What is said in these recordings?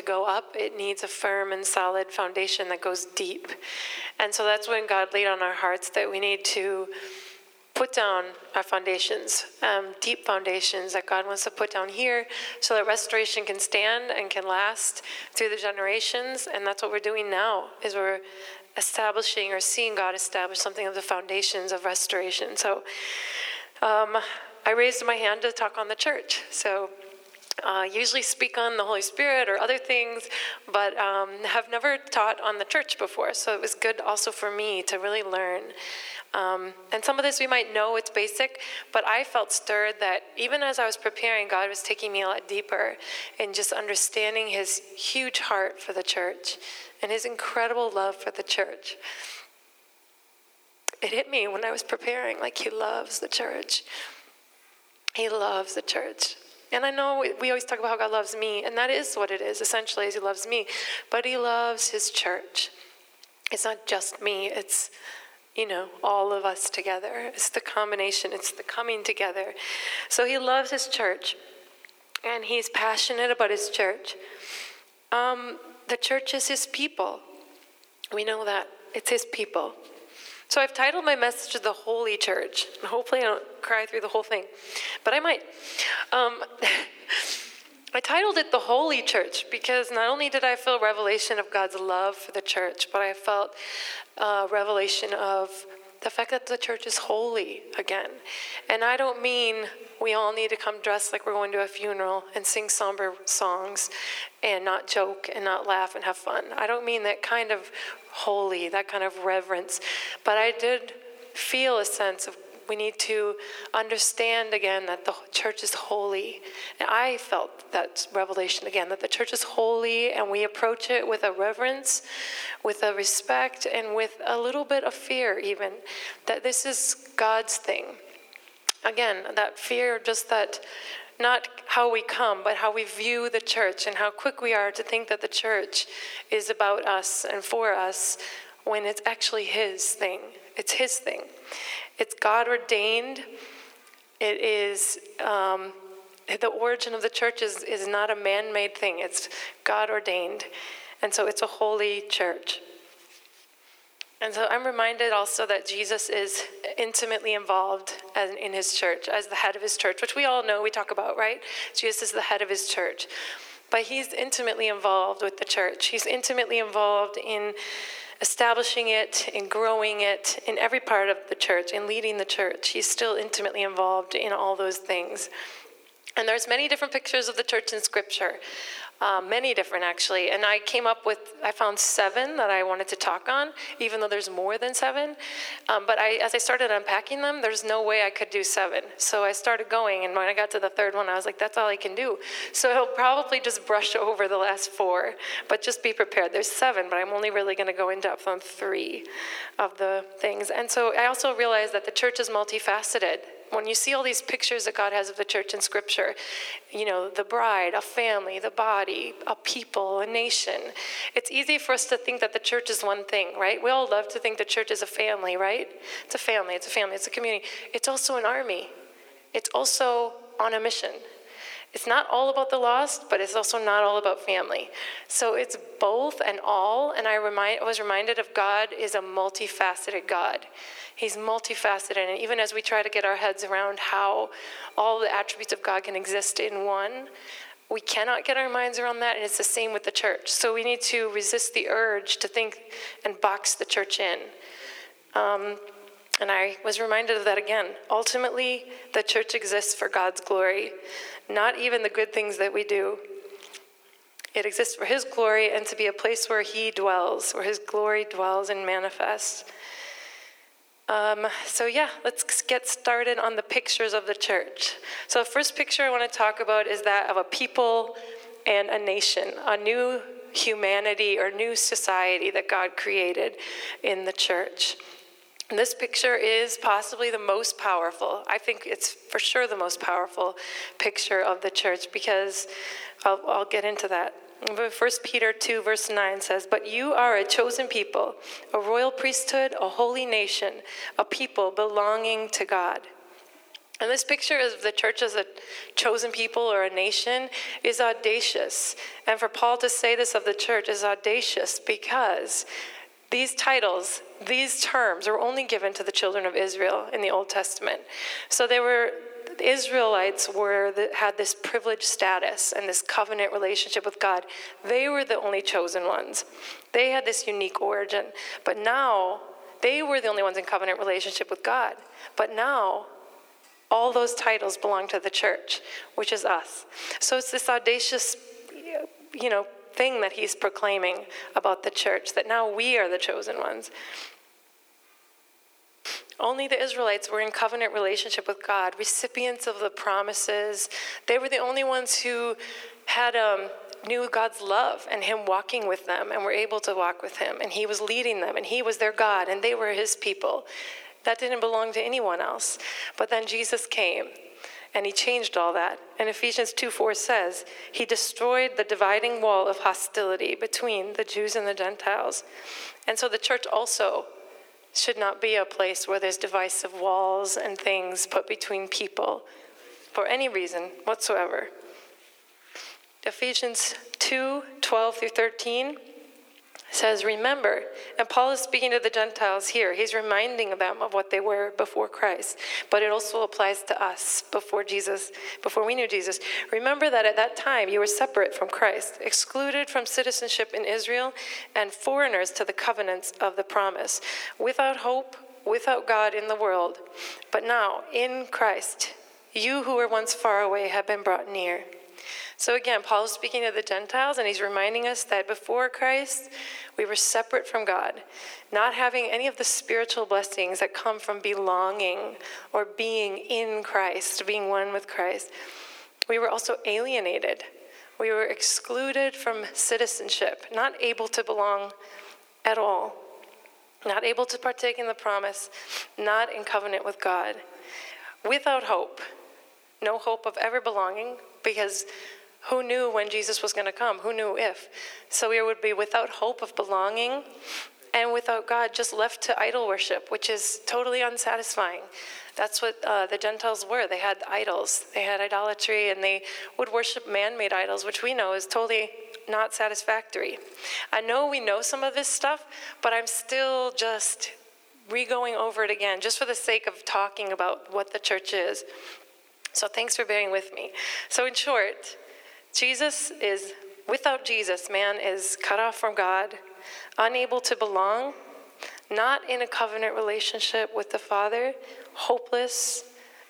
to go up, it needs a firm and solid foundation that goes deep. And so that's when God laid on our hearts that we need to put down our foundations, um, deep foundations that God wants to put down here so that restoration can stand and can last through the generations. And that's what we're doing now is we're establishing or seeing God establish something of the foundations of restoration. So um, I raised my hand to talk on the church. So uh, usually speak on the Holy Spirit or other things, but um, have never taught on the church before. So it was good also for me to really learn. Um, and some of this we might know it's basic, but I felt stirred that even as I was preparing, God was taking me a lot deeper in just understanding His huge heart for the church and His incredible love for the church. It hit me when I was preparing, like He loves the church. He loves the church. And I know we always talk about how God loves me, and that is what it is, essentially, is He loves me. But He loves His church. It's not just me, it's, you know, all of us together. It's the combination, it's the coming together. So He loves His church, and He's passionate about His church. Um, the church is His people. We know that. It's His people. So I've titled my message The Holy Church. Hopefully, I don't cry through the whole thing, but I might. Um, I titled it The Holy Church because not only did I feel revelation of God's love for the church, but I felt uh, revelation of the fact that the church is holy again. And I don't mean we all need to come dressed like we're going to a funeral and sing somber songs and not joke and not laugh and have fun. I don't mean that kind of holy, that kind of reverence. But I did feel a sense of we need to understand again that the church is holy. And I felt that revelation again that the church is holy and we approach it with a reverence, with a respect, and with a little bit of fear, even that this is God's thing. Again, that fear, just that not how we come, but how we view the church and how quick we are to think that the church is about us and for us when it's actually His thing. It's His thing. It's God ordained. It is. Um, the origin of the church is, is not a man made thing, it's God ordained. And so it's a holy church. And so I'm reminded also that Jesus is intimately involved in his church as the head of his church, which we all know we talk about, right? Jesus is the head of his church. But he's intimately involved with the church. He's intimately involved in establishing it, and growing it, in every part of the church, and leading the church. He's still intimately involved in all those things. And there's many different pictures of the church in Scripture. Uh, many different actually. And I came up with, I found seven that I wanted to talk on, even though there's more than seven. Um, but I, as I started unpacking them, there's no way I could do seven. So I started going, and when I got to the third one, I was like, that's all I can do. So I'll probably just brush over the last four, but just be prepared. There's seven, but I'm only really going to go in depth on three of the things. And so I also realized that the church is multifaceted when you see all these pictures that God has of the church in Scripture, you know, the bride, a family, the body, a people, a nation, it's easy for us to think that the church is one thing, right? We all love to think the church is a family, right? It's a family, it's a family, it's a community. It's also an army, it's also on a mission. It's not all about the lost, but it's also not all about family. So it's both and all. And I, remind, I was reminded of God is a multifaceted God. He's multifaceted. And even as we try to get our heads around how all the attributes of God can exist in one, we cannot get our minds around that. And it's the same with the church. So we need to resist the urge to think and box the church in. Um, and I was reminded of that again. Ultimately, the church exists for God's glory, not even the good things that we do. It exists for His glory and to be a place where He dwells, where His glory dwells and manifests. Um, so, yeah, let's get started on the pictures of the church. So, the first picture I want to talk about is that of a people and a nation, a new humanity or new society that God created in the church. And this picture is possibly the most powerful. I think it's for sure the most powerful picture of the church because I'll, I'll get into that. 1 Peter 2, verse 9 says, But you are a chosen people, a royal priesthood, a holy nation, a people belonging to God. And this picture of the church as a chosen people or a nation is audacious. And for Paul to say this of the church is audacious because these titles, these terms, were only given to the children of Israel in the Old Testament. So they were the Israelites were the, had this privileged status and this covenant relationship with God. They were the only chosen ones. They had this unique origin. But now they were the only ones in covenant relationship with God. But now all those titles belong to the church, which is us. So it's this audacious, you know, thing that he's proclaiming about the church that now we are the chosen ones. Only the Israelites were in covenant relationship with God, recipients of the promises. They were the only ones who had um, knew God's love and Him walking with them and were able to walk with Him. And He was leading them, and He was their God, and they were His people. That didn't belong to anyone else. But then Jesus came and he changed all that. And Ephesians 2 4 says, He destroyed the dividing wall of hostility between the Jews and the Gentiles. And so the church also should not be a place where there's divisive walls and things put between people for any reason whatsoever. Ephesians 2 12 through 13 says, Remember, and Paul is speaking to the Gentiles here. He's reminding them of what they were before Christ, but it also applies to us before Jesus, before we knew Jesus. Remember that at that time you were separate from Christ, excluded from citizenship in Israel, and foreigners to the covenants of the promise, without hope, without God in the world. But now, in Christ, you who were once far away have been brought near. So again, Paul is speaking to the Gentiles, and he's reminding us that before Christ, we were separate from God, not having any of the spiritual blessings that come from belonging or being in Christ, being one with Christ. We were also alienated. We were excluded from citizenship, not able to belong at all, not able to partake in the promise, not in covenant with God, without hope, no hope of ever belonging, because who knew when Jesus was going to come? Who knew if? So we would be without hope of belonging and without God, just left to idol worship, which is totally unsatisfying. That's what uh, the Gentiles were. They had idols, they had idolatry, and they would worship man made idols, which we know is totally not satisfactory. I know we know some of this stuff, but I'm still just re going over it again, just for the sake of talking about what the church is. So thanks for bearing with me. So, in short, Jesus is, without Jesus, man is cut off from God, unable to belong, not in a covenant relationship with the Father, hopeless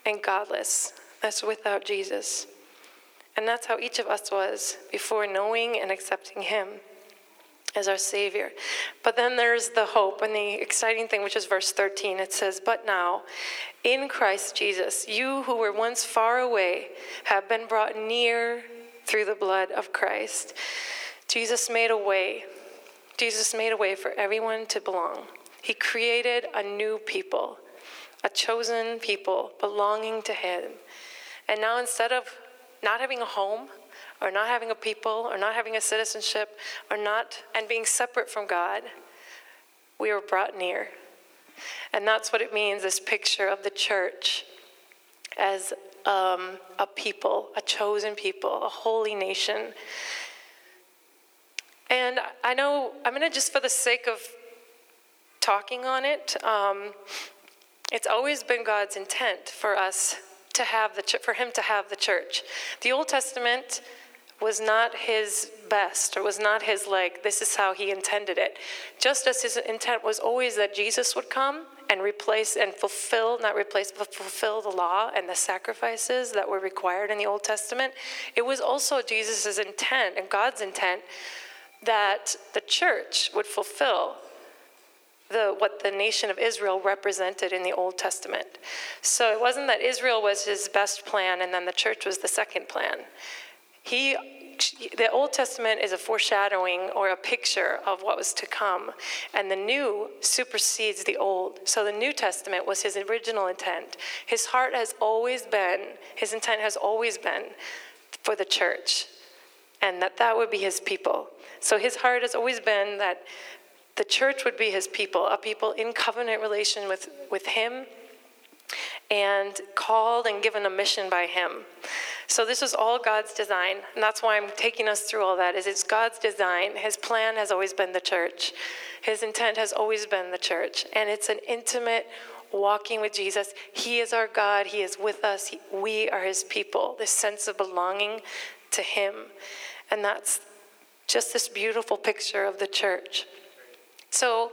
and godless. That's without Jesus. And that's how each of us was before knowing and accepting Him as our Savior. But then there's the hope and the exciting thing, which is verse 13. It says, But now, in Christ Jesus, you who were once far away have been brought near through the blood of Christ. Jesus made a way. Jesus made a way for everyone to belong. He created a new people, a chosen people belonging to Him. And now, instead of not having a home, or not having a people, or not having a citizenship, or not, and being separate from God, we were brought near. And that's what it means this picture of the church as um, a people, a chosen people, a holy nation. And I know, I'm going to just for the sake of talking on it, um, it's always been God's intent for us to have the for him to have the church. The Old Testament was not his best or was not his like this is how he intended it. Just as his intent was always that Jesus would come and replace and fulfill, not replace, but fulfill the law and the sacrifices that were required in the Old Testament. It was also Jesus' intent and God's intent that the church would fulfill the, what the nation of Israel represented in the Old Testament. So it wasn't that Israel was his best plan and then the church was the second plan. He the Old Testament is a foreshadowing or a picture of what was to come, and the new supersedes the old. So the New Testament was his original intent. His heart has always been, his intent has always been for the church, and that that would be his people. So his heart has always been that the church would be his people, a people in covenant relation with, with him and called and given a mission by him. So this is all God's design, and that's why I'm taking us through all that. Is it's God's design. His plan has always been the church. His intent has always been the church, and it's an intimate walking with Jesus. He is our God. He is with us. He, we are His people. This sense of belonging to Him, and that's just this beautiful picture of the church. So,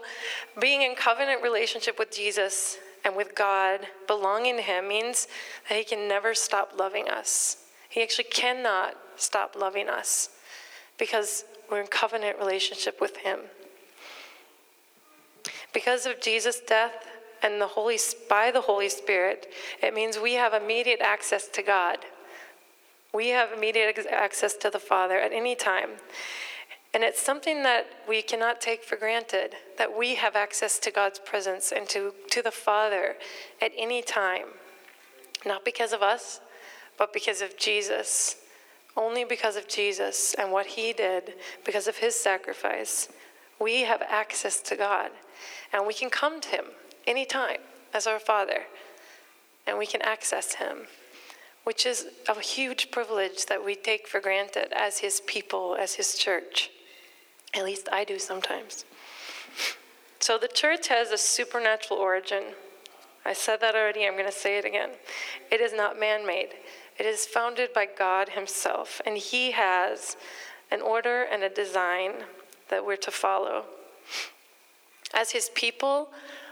being in covenant relationship with Jesus and with God, belonging to Him, means that He can never stop loving us. He actually cannot stop loving us because we're in covenant relationship with Him. Because of Jesus' death and the Holy by the Holy Spirit, it means we have immediate access to God. We have immediate access to the Father at any time. And it's something that we cannot take for granted that we have access to God's presence and to, to the Father at any time. Not because of us, but because of Jesus. Only because of Jesus and what he did, because of his sacrifice, we have access to God. And we can come to him anytime as our Father. And we can access him, which is a huge privilege that we take for granted as his people, as his church. At least I do sometimes. So the church has a supernatural origin. I said that already, I'm going to say it again. It is not man made, it is founded by God Himself, and He has an order and a design that we're to follow. As His people,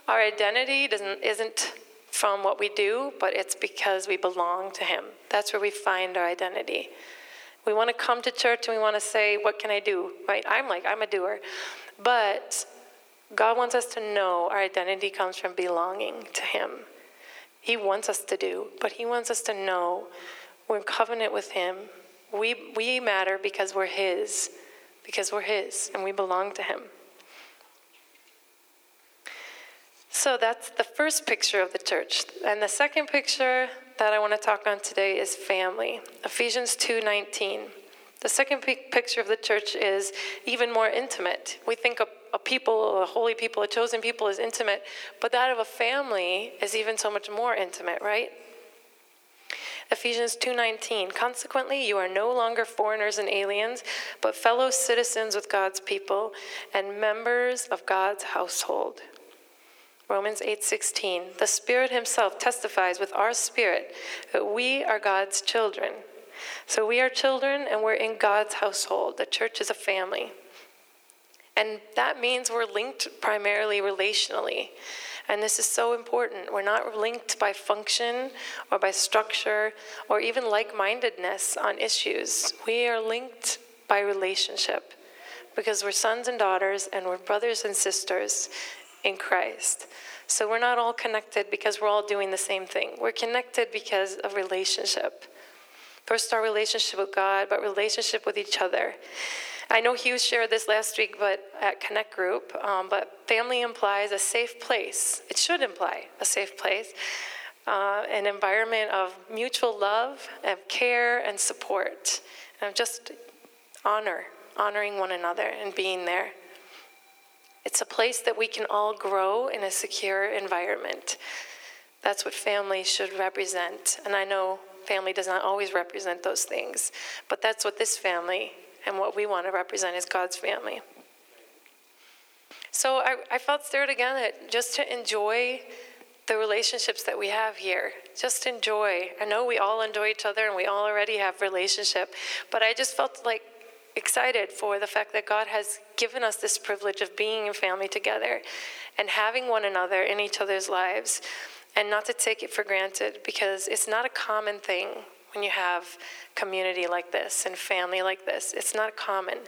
our identity doesn't, isn't from what we do, but it's because we belong to Him. That's where we find our identity. We want to come to church and we want to say, What can I do? Right? I'm like, I'm a doer. But God wants us to know our identity comes from belonging to Him. He wants us to do, but He wants us to know we're in covenant with Him. We, we matter because we're His, because we're His and we belong to Him. So that's the first picture of the church. And the second picture that I want to talk on today is family. Ephesians 2:19. The second picture of the church is even more intimate. We think a, a people, a holy people, a chosen people is intimate, but that of a family is even so much more intimate, right? Ephesians 2:19 Consequently you are no longer foreigners and aliens but fellow citizens with God's people and members of God's household Romans 8:16 The Spirit himself testifies with our spirit that we are God's children. So we are children and we're in God's household. The church is a family. And that means we're linked primarily relationally. And this is so important. We're not linked by function or by structure or even like mindedness on issues. We are linked by relationship because we're sons and daughters and we're brothers and sisters in Christ. So we're not all connected because we're all doing the same thing. We're connected because of relationship. First, our relationship with God, but relationship with each other. I know Hughes shared this last week, but at Connect Group. Um, but family implies a safe place. It should imply a safe place, uh, an environment of mutual love, of care and support, and of just honor, honoring one another and being there. It's a place that we can all grow in a secure environment. That's what family should represent. And I know family does not always represent those things, but that's what this family and what we want to represent is God's family. So I, I felt stirred again that just to enjoy the relationships that we have here. Just enjoy. I know we all enjoy each other and we all already have relationship, but I just felt like excited for the fact that God has given us this privilege of being in family together and having one another in each other's lives and not to take it for granted because it's not a common thing when you have community like this and family like this. It's not common,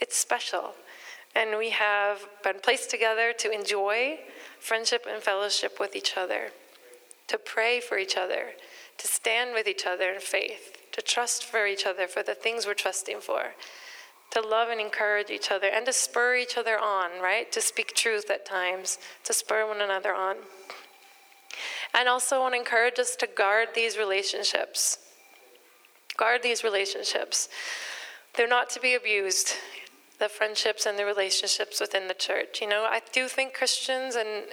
it's special. And we have been placed together to enjoy friendship and fellowship with each other, to pray for each other, to stand with each other in faith, to trust for each other for the things we're trusting for to love and encourage each other and to spur each other on, right? To speak truth at times, to spur one another on. And also want to encourage us to guard these relationships. Guard these relationships. They're not to be abused. the friendships and the relationships within the church. You know, I do think Christians and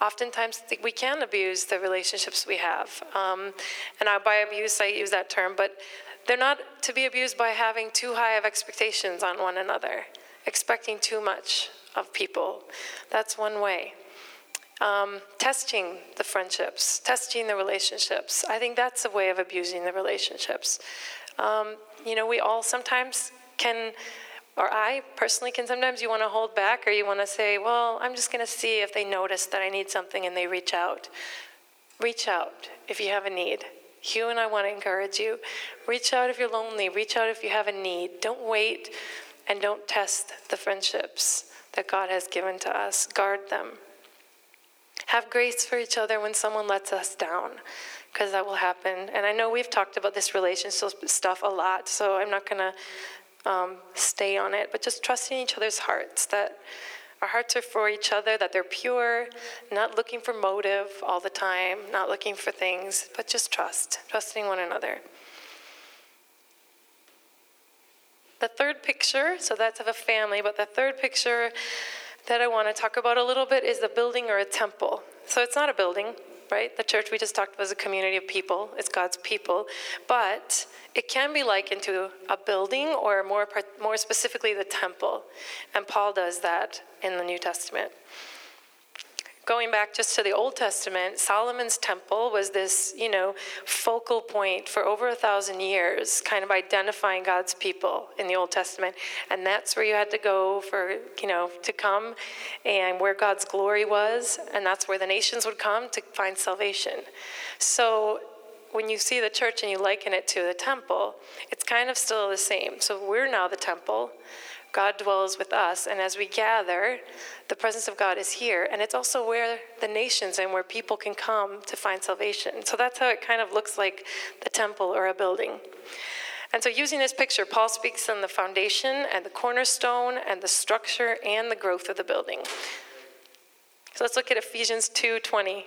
oftentimes we can abuse the relationships we have. Um, and I, by abuse, I use that term, but they're not to be abused by having too high of expectations on one another, expecting too much of people. That's one way. Um, testing the friendships, testing the relationships. I think that's a way of abusing the relationships. Um, you know, we all sometimes can or I personally can sometimes you want to hold back or you want to say, well, I'm just going to see if they notice that I need something and they reach out. Reach out if you have a need. Hugh and I want to encourage you. Reach out if you're lonely. Reach out if you have a need. Don't wait and don't test the friendships that God has given to us. Guard them. Have grace for each other when someone lets us down, because that will happen. And I know we've talked about this relationship stuff a lot, so I'm not going to um, stay on it, but just trusting each other's hearts that our hearts are for each other, that they're pure, not looking for motive all the time, not looking for things, but just trust, trusting one another. The third picture, so that's of a family, but the third picture that I want to talk about a little bit is the building or a temple. So it's not a building, right? The church we just talked about is a community of people, it's God's people. But it can be likened to a building or more, more specifically the temple. And Paul does that in the New Testament. Going back just to the Old Testament, Solomon's temple was this, you know, focal point for over a thousand years, kind of identifying God's people in the Old Testament. And that's where you had to go for, you know, to come and where God's glory was. And that's where the nations would come to find salvation. So when you see the church and you liken it to the temple, it's kind of still the same. So we're now the temple. God dwells with us, and as we gather, the presence of God is here, and it's also where the nations and where people can come to find salvation. So that's how it kind of looks like the temple or a building. And so, using this picture, Paul speaks on the foundation and the cornerstone and the structure and the growth of the building. So let's look at Ephesians 2:20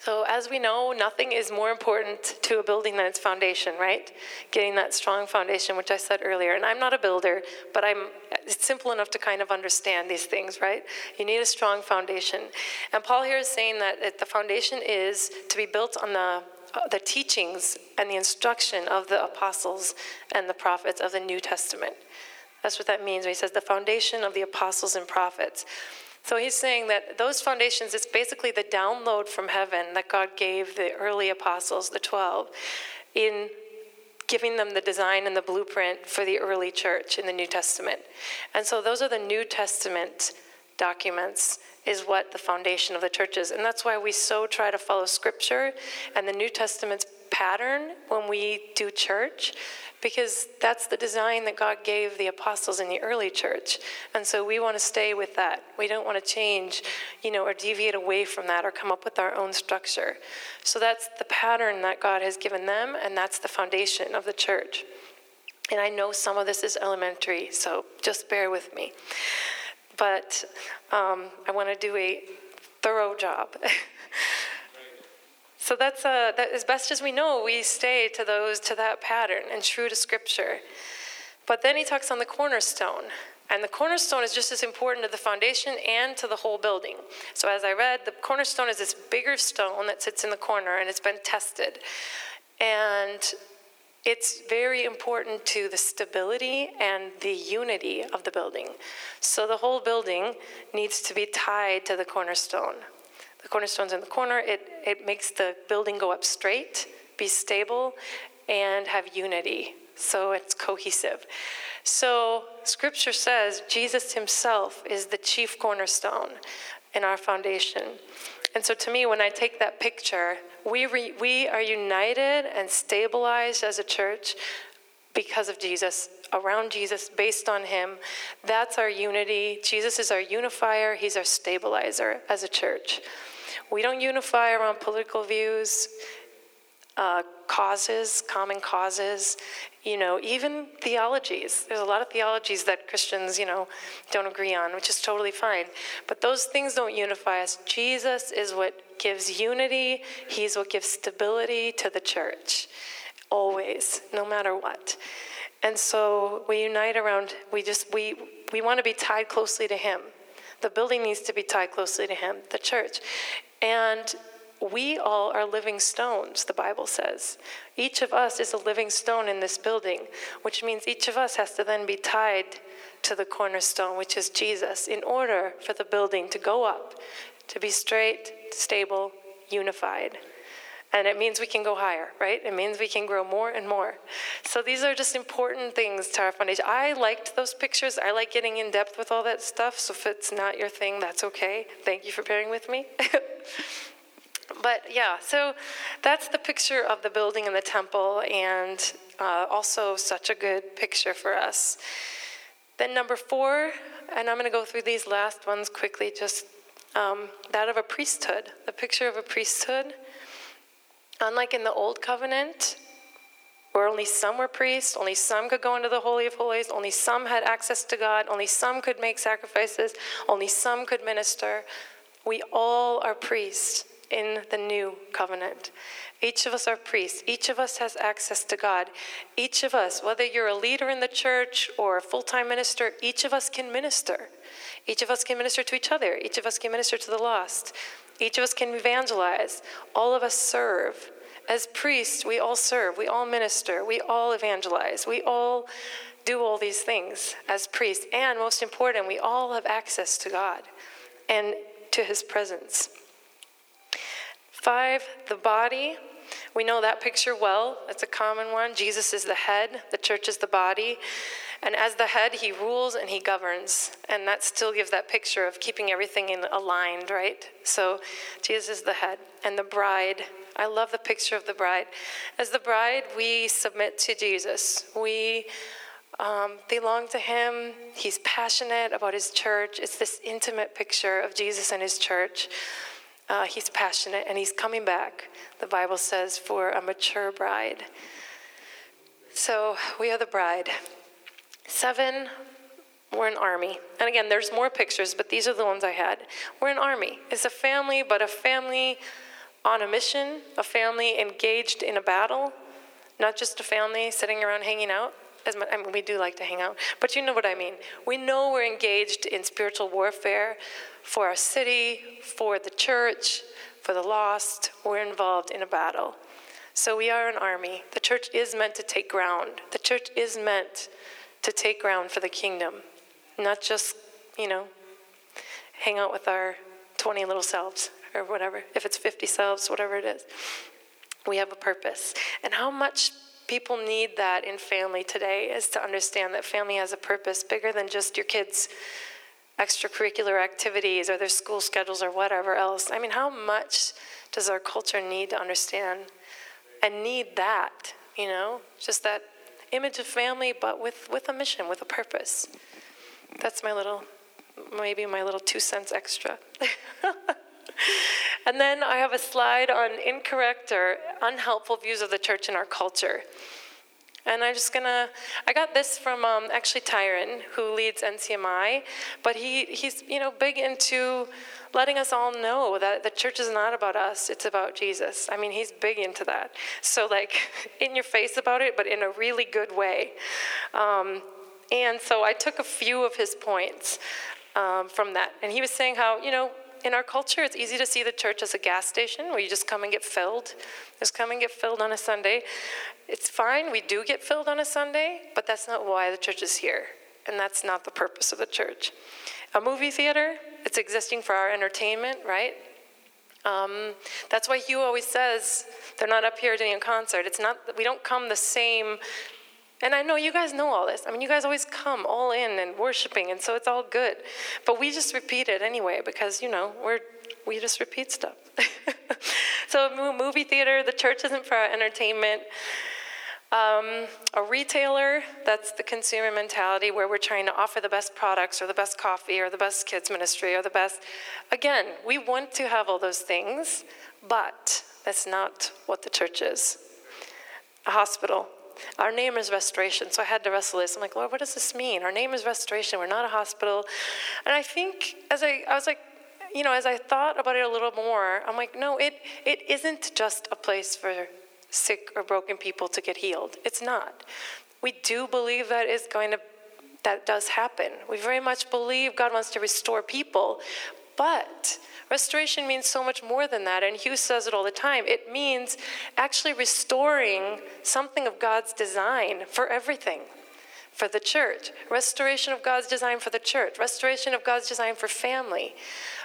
So, as we know, nothing is more important to a building than its foundation, right? Getting that strong foundation, which I said earlier. And I'm not a builder, but I'm it's simple enough to kind of understand these things, right? You need a strong foundation. And Paul here is saying that the foundation is to be built on the uh, the teachings and the instruction of the apostles and the prophets of the New Testament. That's what that means when he says the foundation of the apostles and prophets. So he's saying that those foundations, it's basically the download from heaven that God gave the early apostles, the 12, in giving them the design and the blueprint for the early church in the New Testament. And so those are the New Testament documents is what the foundation of the church is. And that's why we so try to follow scripture and the New Testament's pattern when we do church because that's the design that God gave the apostles in the early church. And so we want to stay with that. We don't want to change, you know, or deviate away from that or come up with our own structure. So that's the pattern that God has given them, and that's the foundation of the church. And I know some of this is elementary, so just bear with me. But um, I want to do a thorough job. So that's uh, that, as best as we know, we stay to those to that pattern and true to Scripture. But then he talks on the cornerstone. And the cornerstone is just as important to the foundation and to the whole building. So, as I read, the cornerstone is this bigger stone that sits in the corner and it's been tested. And it's very important to the stability and the unity of the building. So, the whole building needs to be tied to the cornerstone. The cornerstone's in the corner. It, it makes the building go up straight, be stable, and have unity. So it's cohesive. So scripture says Jesus himself is the chief cornerstone in our foundation. And so to me, when I take that picture, we, re, we are united and stabilized as a church because of Jesus, around Jesus, based on Him. That's our unity. Jesus is our unifier, He's our stabilizer as a church. We don't unify around political views. uh, causes, common causes, you know, even theologies. There's a lot of theologies that Christians, you know, don't agree on, which is totally fine. But those things don't unify us. Jesus is what gives unity, He's what gives stability to the church, always, no matter what. And so we unite around, we just, we, we want to be tied closely to Him. The building needs to be tied closely to Him, the church. And we all are living stones, the Bible says. Each of us is a living stone in this building, which means each of us has to then be tied to the cornerstone, which is Jesus, in order for the building to go up, to be straight, stable, unified. And it means we can go higher, right? It means we can grow more and more. So these are just important things to our foundation. I liked those pictures. I like getting in depth with all that stuff. So if it's not your thing, that's okay. Thank you for bearing with me. but yeah, so that's the picture of the building and the temple, and uh, also such a good picture for us. Then, number four, and I'm going to go through these last ones quickly, just um, that of a priesthood, the picture of a priesthood. Unlike in the Old Covenant, where only some were priests, only some could go into the Holy of Holies, only some had access to God, only some could make sacrifices, only some could minister. We all are priests in the new covenant. Each of us are priests. Each of us has access to God. Each of us, whether you're a leader in the church or a full time minister, each of us can minister. Each of us can minister to each other. Each of us can minister to the lost. Each of us can evangelize. All of us serve. As priests, we all serve. We all minister. We all evangelize. We all do all these things as priests. And most important, we all have access to God and to his presence. Five, the body. We know that picture well. It's a common one. Jesus is the head, the church is the body. And as the head, he rules and he governs. And that still gives that picture of keeping everything in, aligned, right? So Jesus is the head. And the bride, I love the picture of the bride. As the bride, we submit to Jesus. We um, belong to him. He's passionate about his church. It's this intimate picture of Jesus and his church. Uh, he's passionate and he's coming back, the Bible says, for a mature bride. So we are the bride. Seven, we're an army. And again, there's more pictures, but these are the ones I had. We're an army. It's a family, but a family on a mission, a family engaged in a battle, not just a family sitting around hanging out. As much, I mean, we do like to hang out, but you know what I mean. We know we're engaged in spiritual warfare, for our city, for the church, for the lost. We're involved in a battle. So we are an army. The church is meant to take ground. The church is meant to take ground for the kingdom, not just, you know, hang out with our 20 little selves or whatever, if it's 50 selves, whatever it is. We have a purpose. And how much people need that in family today is to understand that family has a purpose bigger than just your kids' extracurricular activities or their school schedules or whatever else. I mean, how much does our culture need to understand and need that, you know? Just that image of family, but with, with a mission, with a purpose. That's my little, maybe my little two cents extra. and then I have a slide on incorrect or unhelpful views of the church and our culture. And I'm just gonna, I got this from um, actually Tyrone, who leads NCMI, but he, he's, you know, big into letting us all know that the church is not about us, it's about Jesus. I mean, he's big into that. So, like, in your face about it, but in a really good way. Um, and so I took a few of his points um, from that. And he was saying how, you know, in our culture, it's easy to see the church as a gas station where you just come and get filled. Just come and get filled on a Sunday. It's fine, we do get filled on a Sunday, but that's not why the church is here. And that's not the purpose of the church. A movie theater, it's existing for our entertainment, right? Um, that's why Hugh always says they're not up here doing a concert. It's not, we don't come the same and I know you guys know all this. I mean, you guys always come all in and worshiping, and so it's all good. But we just repeat it anyway because, you know, we're, we just repeat stuff. so, movie theater, the church isn't for our entertainment. Um, a retailer, that's the consumer mentality where we're trying to offer the best products or the best coffee or the best kids' ministry or the best. Again, we want to have all those things, but that's not what the church is. a hospital. Our name is restoration. So I had to wrestle this. I'm like, Lord, what does this mean? Our name is restoration. We're not a hospital. And I think as I, I was like, you know, as I thought about it a little more, I'm like, no, it, it isn't just a place for sick or broken people to get healed. It's not. We do believe that is going to that does happen. We very much believe God wants to restore people, but restoration means so much more than that. And Hugh says it all the time. It means actually restoring something of God's design for everything for the church, restoration of God's design for the church, restoration of God's design for family,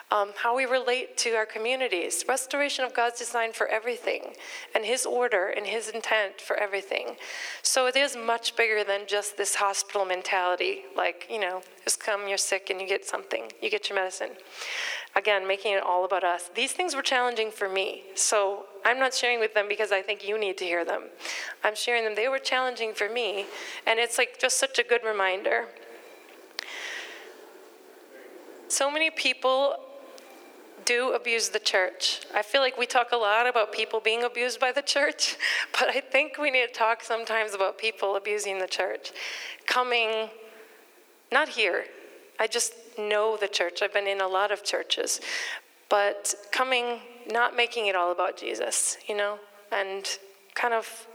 um, how we relate to our communities, restoration of God's design for everything, and His order and His intent for everything. So it is much bigger than just this hospital mentality, like, you know, just come, you're sick, and you get something, you get your medicine. Again, making it all about us. These things were challenging for me, so I'm not sharing with them because I think you need to hear them. I'm sharing them, they were challenging for me, and it's like just such a good reminder. So many people do abuse the church. I feel like we talk a lot about people being abused by the church, but I think we need to talk sometimes about people abusing the church. Coming, not here, I just know the church. I've been in a lot of churches, but coming, not making it all about Jesus, you know, and kind of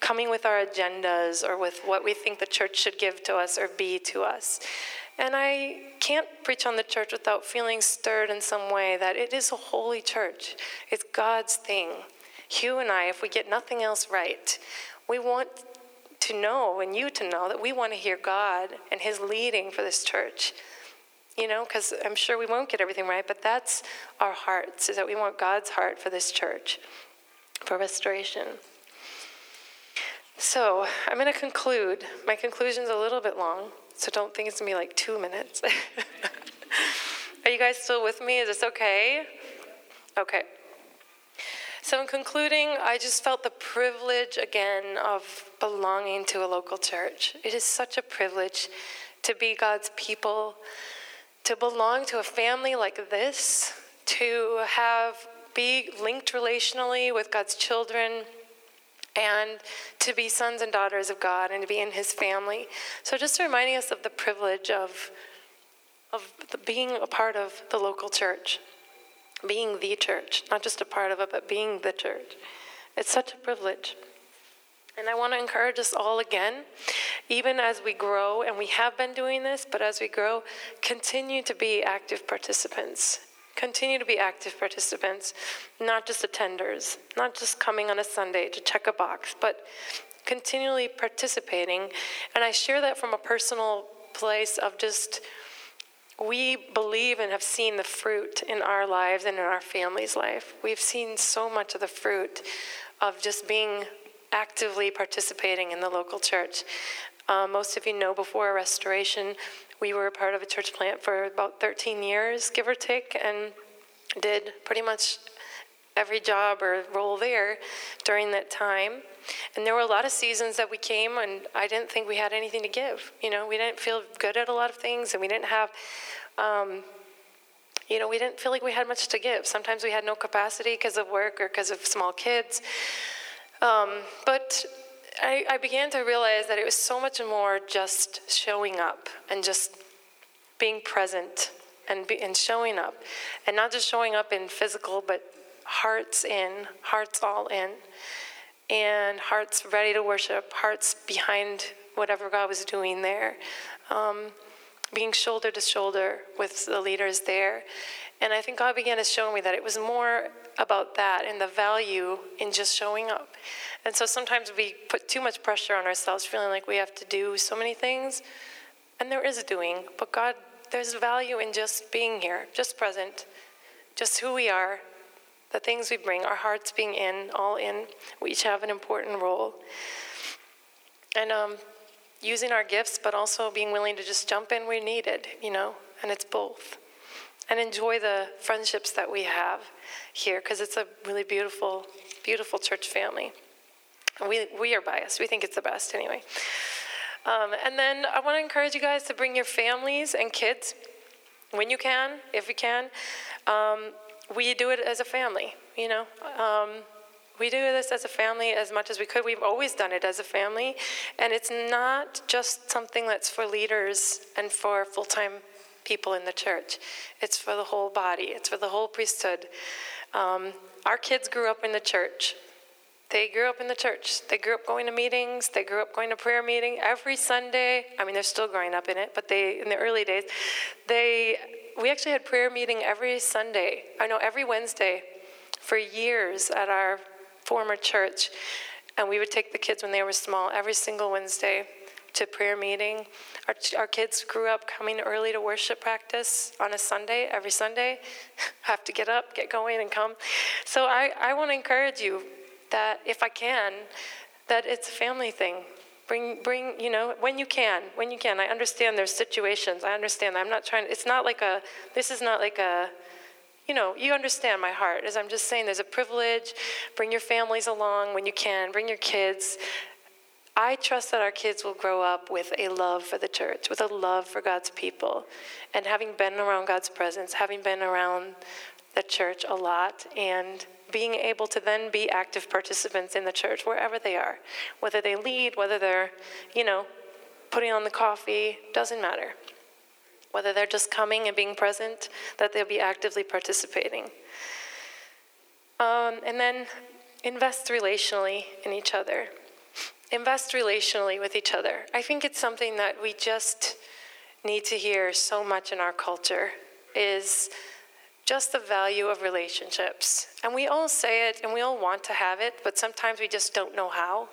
coming with our agendas or with what we think the church should give to us or be to us. And I can't preach on the church without feeling stirred in some way that it is a holy church. It's God's thing. Hugh and I, if we get nothing else right, we want to know and you to know that we want to hear God and His leading for this church. You know, because I'm sure we won't get everything right, but that's our hearts, is that we want God's heart for this church, for restoration. So I'm going to conclude. My conclusion's a little bit long. So don't think it's gonna be like two minutes. Are you guys still with me? Is this okay? Okay. So, in concluding, I just felt the privilege again of belonging to a local church. It is such a privilege to be God's people, to belong to a family like this, to have be linked relationally with God's children and to be sons and daughters of God and to be in His family. So, just reminding us of the privilege of, of being a part of the local church, being the church, not just a part of it, but being the church. It's such a privilege. And I want to encourage us all again, even as we grow, and we have been doing this, but as we grow, continue to be active participants Continue to be active participants, not just attenders, not just coming on a Sunday to check a box, but continually participating. And I share that from a personal place of just we believe and have seen the fruit in our lives and in our family's life. We've seen so much of the fruit of just being actively participating in the local church. Uh, most of you know before restoration, we were a part of a church plant for about 13 years, give or take, and did pretty much every job or role there during that time. And there were a lot of seasons that we came and I didn't think we had anything to give. You know, we didn't feel good at a lot of things and we didn't have, um, you know, we didn't feel like we had much to give. Sometimes we had no capacity because of work or because of small kids. Um, but I, I began to realize that it was so much more just showing up and just being present and, be, and showing up. And not just showing up in physical, but hearts in, hearts all in, and hearts ready to worship, hearts behind whatever God was doing there. Um, being shoulder to shoulder with the leaders there. And I think God began to show me that it was more about that and the value in just showing up. And so sometimes we put too much pressure on ourselves, feeling like we have to do so many things. And there is doing, but God, there's value in just being here, just present, just who we are, the things we bring, our hearts being in, all in. We each have an important role. And um, using our gifts, but also being willing to just jump in where needed, you know, and it's both. And enjoy the friendships that we have here, because it's a really beautiful, beautiful church family. We, we are biased. We think it's the best anyway. Um, and then I want to encourage you guys to bring your families and kids when you can, if you can. Um, we do it as a family, you know. Um, We do this as a family as much as we could. We've always done it as a family. And it's not just something that's for leaders and for full time people in the church, it's for the whole body, it's for the whole priesthood. Um, our kids grew up in the church. They grew up in the church. They grew up going to meetings. They grew up going to prayer meeting every Sunday. I mean, they're still growing up in it, but they in the early days, they we actually had prayer meeting every Sunday. I know every Wednesday for years at our former church. And we would take the kids when they were small every single Wednesday to prayer meeting. Our, our kids grew up coming early to worship practice on a Sunday, every Sunday. Have to get up, get going, and come. So I, I want to encourage you that if I can, that it's a family thing. Bring, bring, you know, when you can, when you can. I understand there's situations. I understand. I'm not trying, it's not like a, this is not like a, you know, you understand my heart. As I'm just saying, there's a privilege. Bring your families along when you can, bring your kids. I trust that our kids will grow up with a love for the church, with a love for God's people. And having been around God's presence, having been around the church a lot, and being able to then be active participants in the church wherever they are, whether they lead, whether they're, you know, putting on the coffee, doesn't matter whether they're just coming and being present, that they'll be actively participating. Um, and then invest relationally in each other. Invest relationally with each other. I think it's something that we just need to hear so much in our culture is just the value of relationships. And we all say it and we all want to have it, but sometimes we just don't know how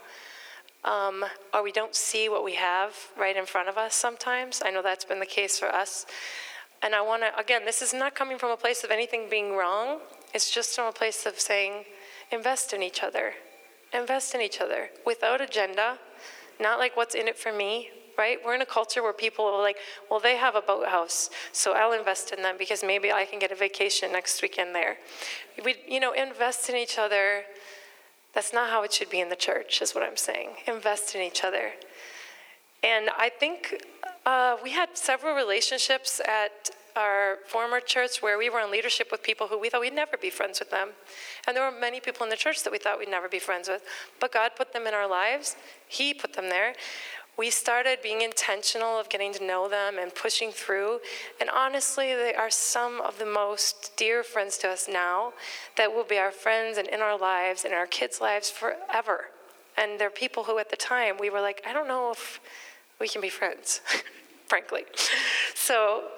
um, or we don't see what we have right in front of us sometimes. I know that's been the case for us. And I want to, again, this is not coming from a place of anything being wrong. It's just from a place of saying, invest in each other. Invest in each other without agenda, not like what's in it for me, right? We're in a culture where people are like, well, they have a boathouse, so I'll invest in them because maybe I can get a vacation next weekend there. We, you know, invest in each other that's not how it should be in the church, is what I'm saying. Invest in each other. And I think uh, we had several relationships at our former church where we were in leadership with people who we thought we'd never be friends with them. And there were many people in the church that we thought we'd never be friends with. But God put them in our lives, He put them there we started being intentional of getting to know them and pushing through. And honestly, they are some of the most dear friends to us now that will be our friends and in our lives and our kids' lives forever. And they're people who, at the time, we were like, I don't know if we can be friends, frankly. So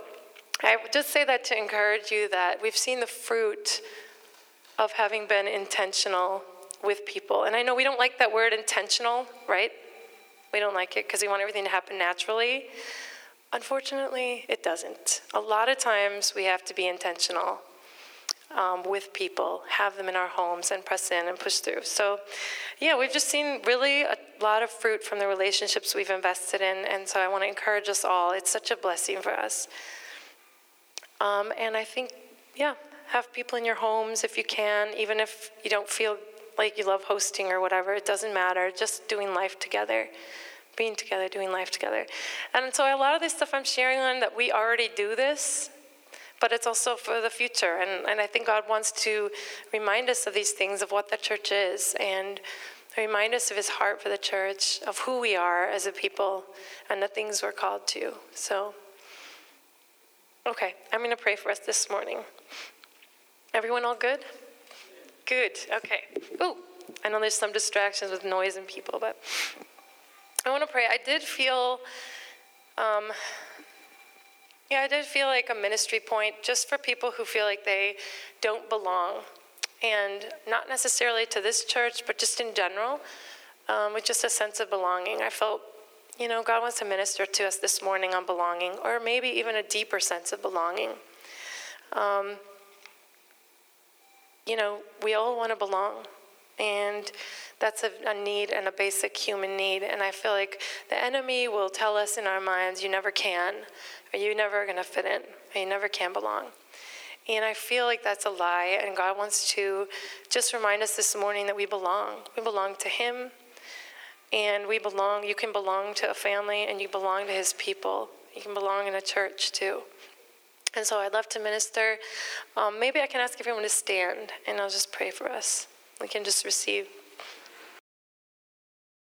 I just say that to encourage you that we've seen the fruit of having been intentional with people. And I know we don't like that word intentional, right? We don't like it because we want everything to happen naturally. Unfortunately, it doesn't. A lot of times we have to be intentional um, with people, have them in our homes, and press in and push through. So, yeah, we've just seen really a lot of fruit from the relationships we've invested in, and so I want to encourage us all. It's such a blessing for us. Um, and I think, yeah, have people in your homes if you can, even if you don't feel like you love hosting or whatever, it doesn't matter. Just doing life together, being together, doing life together. And so a lot of this stuff I'm sharing on that we already do this, but it's also for the future. And, and I think God wants to remind us of these things, of what the church is, and remind us of his heart for the church, of who we are as a people, and the things we're called to. So, okay, I'm going to pray for us this morning. Everyone all good? Good. Okay. Oh, I know there's some distractions with noise and people, but I want to pray. I did feel, um, yeah, I did feel like a ministry point just for people who feel like they don't belong, and not necessarily to this church, but just in general, um, with just a sense of belonging. I felt, you know, God wants to minister to us this morning on belonging, or maybe even a deeper sense of belonging. Um, you know, we all want to belong. And that's a, a, need and a basic human need. And I feel like the enemy will tell us in our minds, you never can, or you're never going to fit in, or you never can belong. And I feel like that's a lie. And God wants to just remind us this morning that we belong. We belong to Him. And we belong, you can belong to a family and you belong to His people. You can belong in a church too. And so I'd love to minister. Um, maybe I can ask everyone to stand and I'll just pray for us. we can just receive